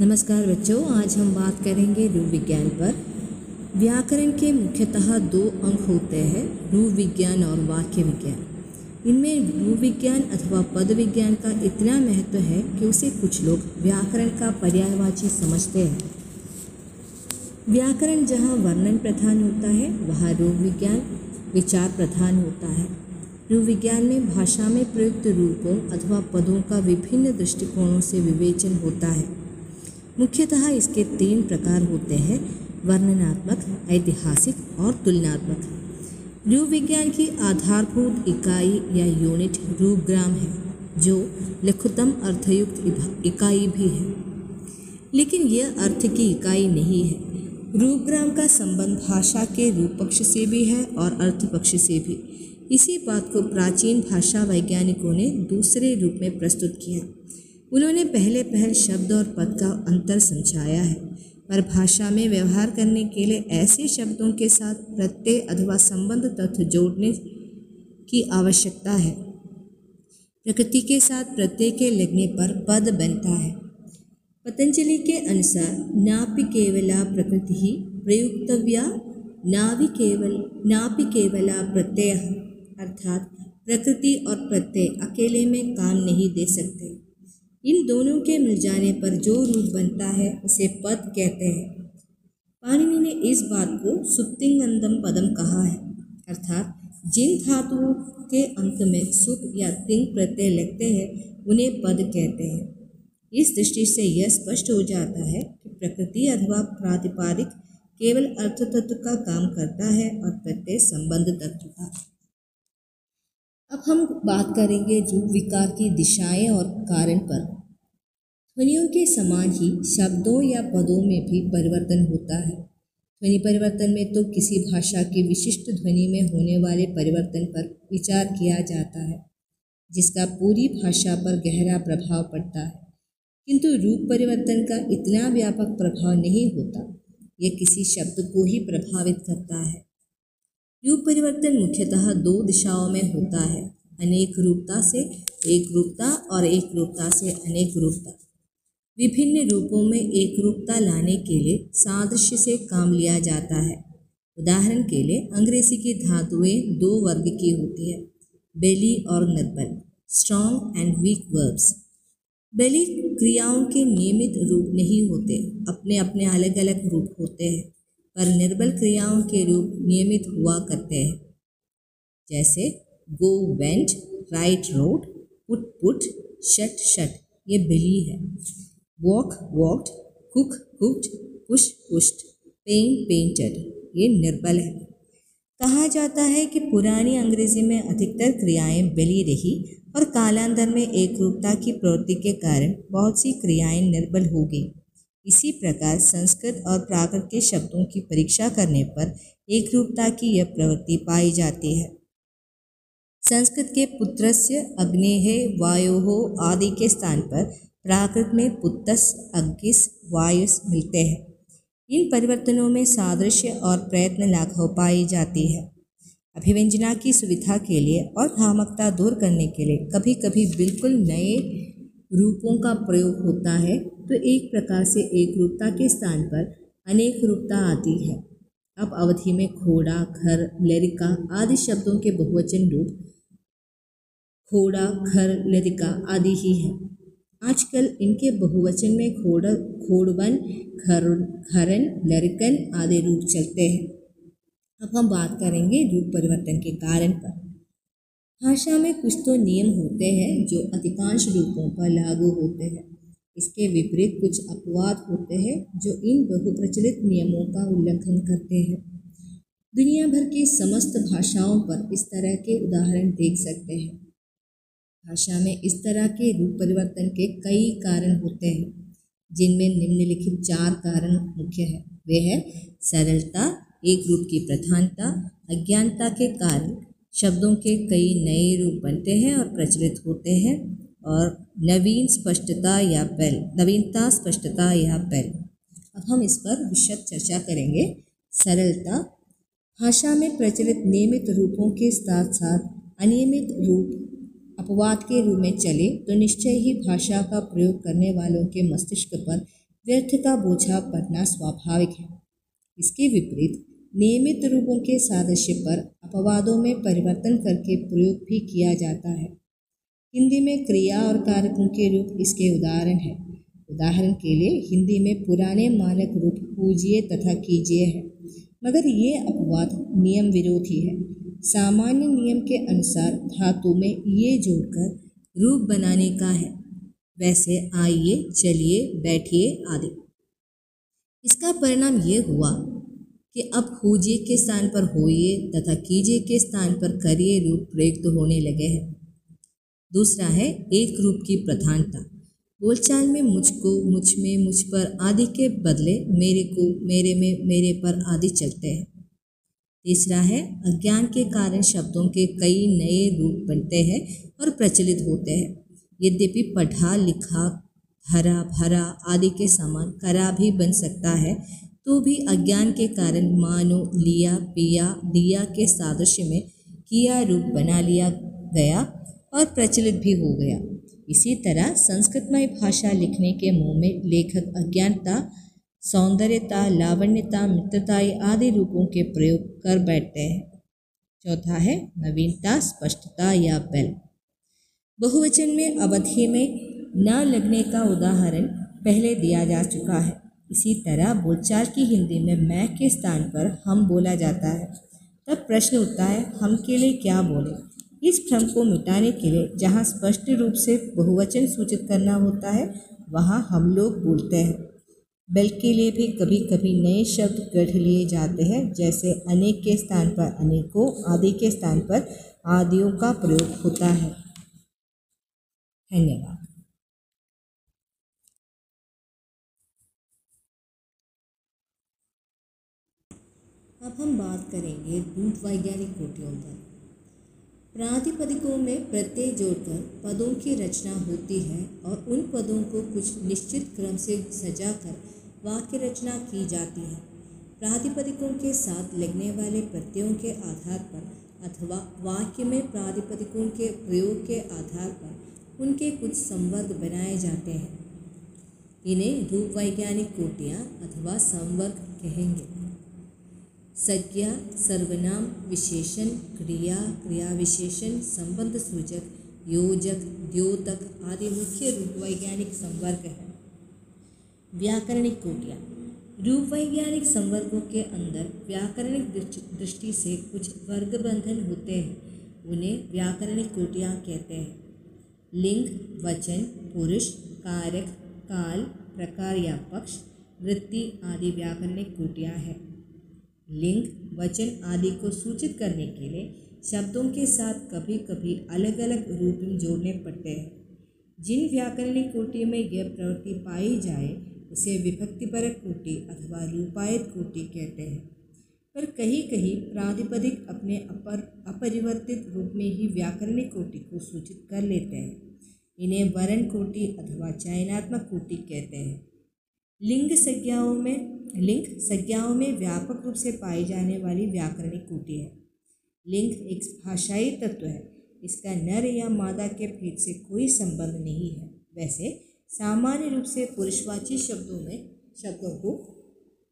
नमस्कार बच्चों, आज हम बात करेंगे रूप विज्ञान पर। व्याकरण के मुख्यतः दो अंग होते हैं रूप विज्ञान और वाक्य विज्ञान। इनमें रूप विज्ञान अथवा पद विज्ञान का इतना महत्व है कि उसे कुछ लोग व्याकरण का पर्यायवाची समझते हैं। व्याकरण जहाँ वर्णन प्रधान होता है, वहाँ रूप विज्ञान विचार प्रधान होता है। रूप विज्ञान में भाषा में प्रयुक्त रूपों अथवा पदों का विभिन्न दृष्टिकोणों से विवेचन होता है। मुख्यतः इसके तीन प्रकार होते हैं, वर्णनात्मक, ऐतिहासिक और तुलनात्मक। रूप विज्ञान की आधारभूत इकाई या यूनिट रूपग्राम है, जो लिखुतम अर्थयुक्त इकाई भी है। लेकिन यह अर्थ की इकाई नहीं है। रूपग्राम का संबंध भाषा के रूप पक्ष से भी है और अर्थ पक्ष से भी। इसी बात को प्राचीन भाषा वैज्ञानिकों ने दूसरे रूप में प्रस्तुत किया। उन्होंने पहले पहल शब्द और पद का अंतर समझाया है, पर भाषा में व्यवहार करने के लिए ऐसे शब्दों के साथ प्रत्यय अथवा संबंध तथ्य जोड़ने की आवश्यकता है। प्रकृति के साथ प्रत्यय के लगने पर पद बनता है। पतंजलि के अनुसार, नापि केवला प्रकृति ही प्रयुक्तव्या नाभि केवल, नापि केवला प्रत्यय, अर्थात प्रकृति और प्रत्यय अकेले में काम नहीं दे सकते। इन दोनों के मिल जाने पर जो रूप बनता है, उसे पद कहते हैं। पाणिनि ने इस बात को सुप्तिंगंदम पदम कहा है। अर्थात, जिन धातुओं के अंत में सुप या तिंग प्रत्यय लगते हैं, उन्हें पद कहते हैं। इस दृष्टि से यह स्पष्ट हो जाता है कि प्रकृति अथवा प्रातिपादिक केवल अर्थ तत्व का काम करता है और प्रत्यय संबंध तत्व का। अब हम बात करेंगे रूप विकार की दिशाएँ और कारण पर। ध्वनियों के समान ही शब्दों या पदों में भी परिवर्तन होता है। ध्वनि परिवर्तन में तो किसी भाषा के विशिष्ट ध्वनि में होने वाले परिवर्तन पर विचार किया जाता है, जिसका पूरी भाषा पर गहरा प्रभाव पड़ता है। किंतु रूप परिवर्तन का इतना व्यापक प्रभाव नहीं होता, यह किसी शब्द को ही प्रभावित करता है। रूप परिवर्तन मुख्यतः दो दिशाओं में होता है, अनेक रूपता से एक रूपता और एक रूपता से अनेक रूपता। विभिन्न रूपों में एक रूपता लाने के लिए सादृश्य से काम लिया जाता है। उदाहरण के लिए, अंग्रेज़ी की धातुएँ दो वर्ग की होती है, बेली और निर्बल स्ट्रॉन्ग एंड वीक वर्ब्स बेली क्रियाओं के नियमित रूप नहीं होते अपने अपने अलग अलग रूप होते हैं। पर निर्बल क्रियाओं के रूप नियमित हुआ करते हैं। जैसे go went write wrote put put shut shut ये बिली है। Walk walked cook cooked push pushed paint painted ये निर्बल है। कहा जाता है कि पुरानी अंग्रेज़ी में अधिकतर क्रियाएँ बिली रही और कालांतर में एक रूपता की प्रवृत्ति के कारण बहुत सी क्रियाएँ निर्बल हो गई। इसी प्रकार संस्कृत और प्राकृत के शब्दों की परीक्षा करने पर एक रूपता की यह प्रवृत्ति पाई जाती है। संस्कृत के पुत्रस्य अग्नेह वायो आदि के स्थान पर प्राकृत में पुत्रस अग्गिस, वायुस मिलते हैं। इन परिवर्तनों में सादृश्य और प्रयत्न लाघव पाई जाती है। अभिव्यंजना की सुविधा के लिए और भ्रामकता दूर करने के लिए कभी कभी बिल्कुल नए रूपों का प्रयोग होता है। तो एक प्रकार से एक रूपता के स्थान पर अनेक रूपता आती है। अब अवधि में घोड़ा घर लरिका आदि शब्दों के बहुवचन रूप घोड़ा घर लरिका आदि ही है। आजकल इनके बहुवचन में घोड़ा घोड़वन घर घरन लरिकन आदि रूप चलते हैं। अब हम बात करेंगे रूप परिवर्तन के कारण पर। भाषा में कुछ तो नियम होते हैं जो अधिकांश रूपों पर लागू होते हैं। इसके विपरीत कुछ अपवाद होते हैं जो इन बहुप्रचलित नियमों का उल्लंघन करते हैं। दुनिया भर की समस्त भाषाओं पर इस तरह के उदाहरण देख सकते हैं। भाषा में इस तरह के रूप परिवर्तन के कई कारण होते हैं, जिनमें निम्नलिखित चार कारण मुख्य है। वे है, सरलता, एक रूप की प्रधानता, अज्ञानता के कारण शब्दों के कई नए रूप बनते हैं और प्रचलित होते हैं, और नवीन स्पष्टता या पहल, नवीनता, स्पष्टता या पहल। अब हम इस पर विशद चर्चा करेंगे। सरलता, भाषा में प्रचलित नियमित रूपों के साथ साथ अनियमित रूप, अपवाद के रूप में चले तो निश्चय ही भाषा का प्रयोग करने वालों के मस्तिष्क पर व्यर्थ का बोझा पड़ना स्वाभाविक है। इसके विपरीत, नियमित रूपों के सादृश्य पर अपवादों में परिवर्तन करके प्रयोग भी किया जाता है। हिंदी में क्रिया और कारकों के रूप इसके उदाहरण हैं। उदाहरण के लिए, हिंदी में पुराने मानक रूप पूजिए तथा कीजिए है, मगर ये अपवाद नियम विरोधी है। सामान्य नियम के अनुसार धातु में ये जोड़कर रूप बनाने का है। वैसे, आइए चलिए, बैठिए आदि। इसका परिणाम ये हुआ कि अब होजिए के स्थान पर होइए तथा कीजिए के स्थान पर करिए रूप प्रयुक्त होने लगे हैं। दूसरा है एक रूप की प्रधानता। बोलचाल में मुझको, मुझमें, मुझ पर आदि के बदले मेरे को, मेरे में, मेरे पर आदि चलते हैं। तीसरा है, अज्ञान के कारण शब्दों के कई नए रूप बनते हैं और प्रचलित होते हैं। यद्यपि पढ़ा, लिखा हरा भरा आदि के समान करा भी बन सकता है तो भी अज्ञान के कारण मानो, लिया, पिया, दिया के सादृश्य में किया रूप बना लिया गया और प्रचलित भी हो गया। इसी तरह संस्कृतमय भाषा लिखने के मुँह में लेखक अज्ञानता, सौंदर्यता, लावण्यता, मित्रता आदि रूपों के प्रयोग कर बैठते हैं। चौथा है, नवीनता, स्पष्टता या बल। बहुवचन में अवधि में न लगने का उदाहरण पहले दिया जा चुका है। इसी तरह बोलचाल की हिंदी में मैं के स्थान पर हम बोला जाता है। तब प्रश्न उठता है, हम के लिए क्या बोले? इस भ्रम को मिटाने के लिए जहाँ स्पष्ट रूप से बहुवचन सूचित करना होता है, वहाँ हम लोग बोलते हैं। बल के लिए भी कभी कभी नए शब्द गढ़ लिए जाते हैं, जैसे अनेक के स्थान पर अनेकों, आदि के स्थान पर आदियों का प्रयोग होता है। धन्यवाद। अब हम बात करेंगे रूप वैज्ञानिक कोटियों पर। प्रातिपदिकों में प्रत्यय जोड़कर पदों की रचना होती है और उन पदों को कुछ निश्चित क्रम से सजाकर वाक्य रचना की जाती है। प्रातिपदिकों के साथ लगने वाले प्रत्ययों के आधार पर अथवा वाक्य में प्रातिपदिकों के प्रयोग के आधार पर उनके कुछ संवर्ग बनाए जाते हैं। इन्हें रूप वैज्ञानिक कोटियाँ अथवा संवर्ग कहेंगे। संज्ञा, सर्वनाम, विशेषण, क्रिया क्रिया विशेषण संबंध सूचक, योजक, द्योतक आदि मुख्य रूप वैज्ञानिक संवर्ग है। व्याकरणिक कोटियाँ। रूप वैज्ञानिक संवर्गों के अंदर व्याकरणिक दृष्टि से कुछ वर्ग बंधन होते हैं, उन्हें व्याकरणिक कोटियाँ कहते हैं। लिंग, वचन, पुरुष, कारक, काल, प्रकार या पक्ष, वृत्ति आदि व्याकरणिक कोटियाँ हैं। लिंग, वचन आदि को सूचित करने के लिए शब्दों के साथ कभी कभी अलग अलग रूप में जोड़ने पड़ते हैं। जिन व्याकरणिक कोटि में यह प्रवृत्ति पाई जाए, उसे विभक्तिपरक कोटि अथवा रूपायत कोटि कहते हैं। पर कहीं कहीं प्रातिपदिक अपने अपर, अपरिवर्तित रूप में ही व्याकरणिक कोटि को सूचित कर लेते हैं। इन्हें वर्ण कोटि अथवा चयनात्मक कोटि कहते हैं। लिंग संज्ञाओं में लिंग संज्ञाओं में व्यापक रूप से पाई जाने वाली व्याकरणिक कोटि है। लिंग एक भाषाई तत्व है। इसका नर या मादा के भेद से कोई संबंध नहीं है। वैसे, सामान्य रूप से पुरुषवाची शब्दों में शब्दों को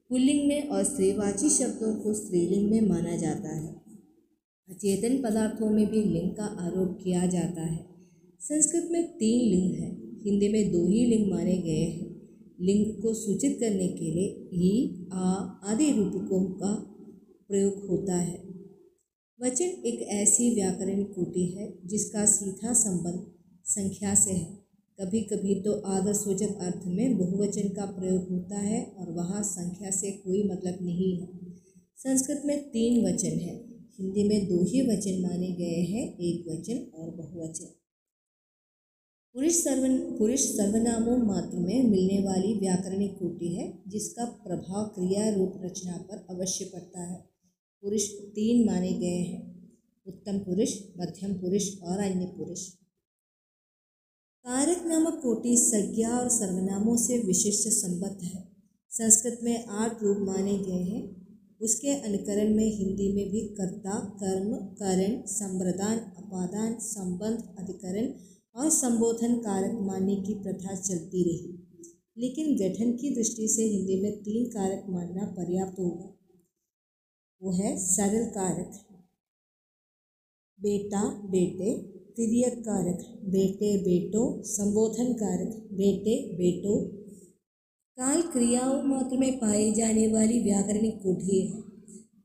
पुल्लिंग में और स्त्रीवाची शब्दों को स्त्रीलिंग में माना जाता है। अचेतन पदार्थों में भी लिंग का आरोप किया जाता है। संस्कृत में तीन लिंग हैं। हिंदी में दो ही लिंग माने गए हैं। लिंग को सूचित करने के लिए ही आ, आदि रूपकों का प्रयोग होता है। वचन एक ऐसी व्याकरण कोटि है जिसका सीधा संबंध संख्या से है। कभी कभी तो आदर्शोचक अर्थ में बहुवचन का प्रयोग होता है और वहाँ संख्या से कोई मतलब नहीं है। संस्कृत में तीन वचन है। हिंदी में दो ही वचन माने गए हैं, एक वचन और बहुवचन। पुरुष सर्व पुरुष सर्वनामों मात्र में मिलने वाली व्याकरणिक कोटि है, जिसका प्रभाव क्रिया रूप रचना पर अवश्य पड़ता है। पुरुष तीन माने गए हैं, उत्तम पुरुष, मध्यम पुरुष और अन्य पुरुष। कारक नामक कोटि संज्ञा और सर्वनामों से विशिष्ट संबद्ध है। संस्कृत में आठ रूप माने गए हैं। उसके अनुकरण में हिंदी में भी कर्ता, कर्म, करण, संप्रदान, अपादान, संबंध, अधिकरण और संबोधन कारक मानने की प्रथा चलती रही। लेकिन गठन की दृष्टि से हिंदी में तीन कारक मानना पर्याप्त होगा। वो है सरल कारक, बेटा, बेटे, तिरियक कारक, बेटे, बेटो, संबोधन कारक, बेटे, बेटो। काल क्रियाओं मात्र में पाई जाने वाली व्याकरणिक कोठी है,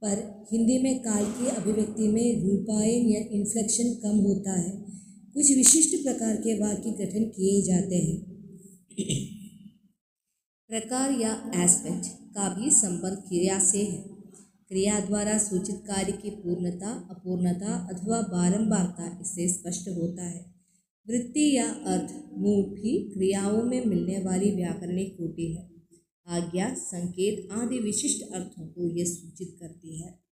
पर हिंदी में काल की अभिव्यक्ति में रूपायन या इन्फ्लेक्शन कम होता है। कुछ विशिष्ट प्रकार के वाक्य गठन किए जाते हैं। प्रकार या एस्पेक्ट का भी संबंध क्रिया से है। क्रिया द्वारा सूचित कार्य की पूर्णता, अपूर्णता अथवा बारंबारता इससे स्पष्ट होता है। वृत्ति या अर्थ मूल भी क्रियाओं में मिलने वाली व्याकरणिक कोटि है। आज्ञा, संकेत आदि विशिष्ट अर्थों को यह सूचित करती है।